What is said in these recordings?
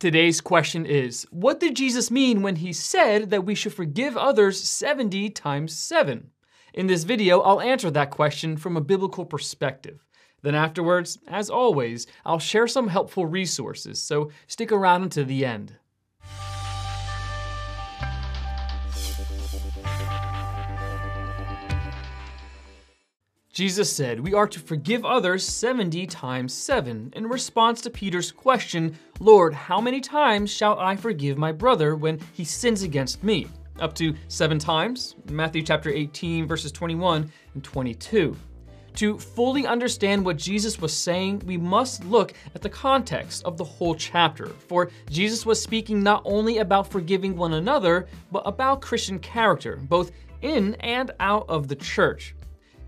Today's question is What did Jesus mean when he said that we should forgive others 70 times 7? In this video, I'll answer that question from a biblical perspective. Then, afterwards, as always, I'll share some helpful resources, so stick around until the end. Jesus said we are to forgive others 70 times 7 in response to Peter's question, Lord, how many times shall I forgive my brother when he sins against me? Up to seven times, Matthew chapter 18, verses 21 and 22. To fully understand what Jesus was saying, we must look at the context of the whole chapter. For Jesus was speaking not only about forgiving one another, but about Christian character, both in and out of the church.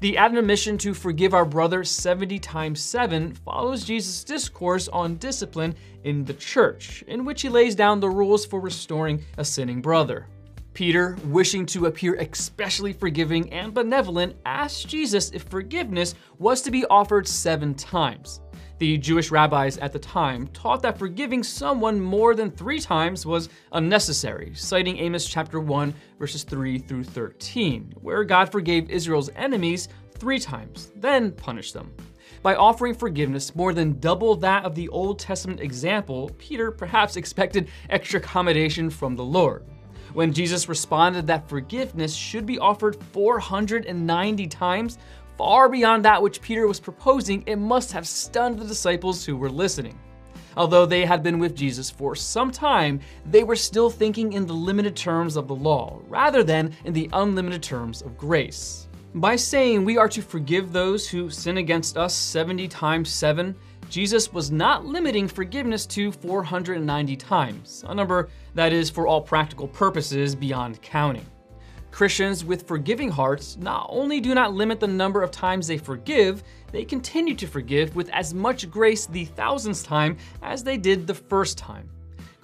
The admonition to forgive our brother 70 times 7 follows Jesus' discourse on discipline in the church, in which he lays down the rules for restoring a sinning brother. Peter, wishing to appear especially forgiving and benevolent, asked Jesus if forgiveness was to be offered seven times. The Jewish rabbis at the time taught that forgiving someone more than three times was unnecessary, citing Amos chapter 1, verses 3 through 13, where God forgave Israel's enemies three times, then punished them. By offering forgiveness more than double that of the Old Testament example, Peter perhaps expected extra accommodation from the Lord. When Jesus responded that forgiveness should be offered 490 times, far beyond that which Peter was proposing, it must have stunned the disciples who were listening. Although they had been with Jesus for some time, they were still thinking in the limited terms of the law, rather than in the unlimited terms of grace. By saying we are to forgive those who sin against us 70 times 7, Jesus was not limiting forgiveness to 490 times, a number that is, for all practical purposes, beyond counting. Christians with forgiving hearts not only do not limit the number of times they forgive, they continue to forgive with as much grace the thousandth time as they did the first time.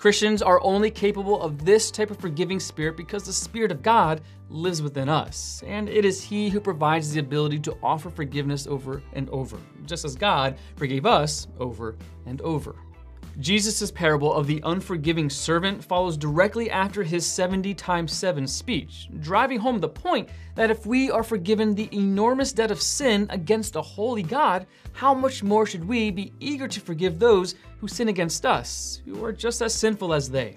Christians are only capable of this type of forgiving spirit because the Spirit of God lives within us, and it is He who provides the ability to offer forgiveness over and over, just as God forgave us over and over. Jesus' parable of the unforgiving servant follows directly after his 70 times 7 speech, driving home the point that if we are forgiven the enormous debt of sin against a holy God, how much more should we be eager to forgive those who sin against us, who are just as sinful as they?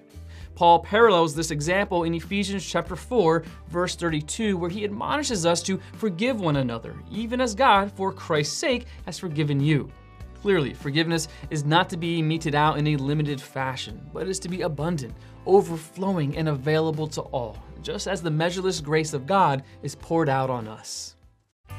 Paul parallels this example in Ephesians chapter 4, verse 32, where he admonishes us to forgive one another, even as God, for Christ's sake, has forgiven you. Clearly, forgiveness is not to be meted out in a limited fashion, but is to be abundant, overflowing, and available to all, just as the measureless grace of God is poured out on us.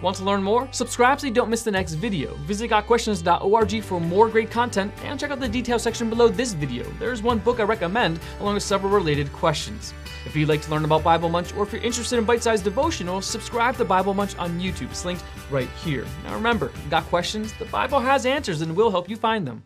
Want to learn more? Subscribe so you don't miss the next video. Visit gotquestions.org for more great content and check out the details section below this video. There's one book I recommend along with several related questions. If you'd like to learn about Bible Munch or if you're interested in bite-sized devotionals, subscribe to Bible Munch on YouTube. It's linked right here. Now remember, got questions? The Bible has answers and will help you find them.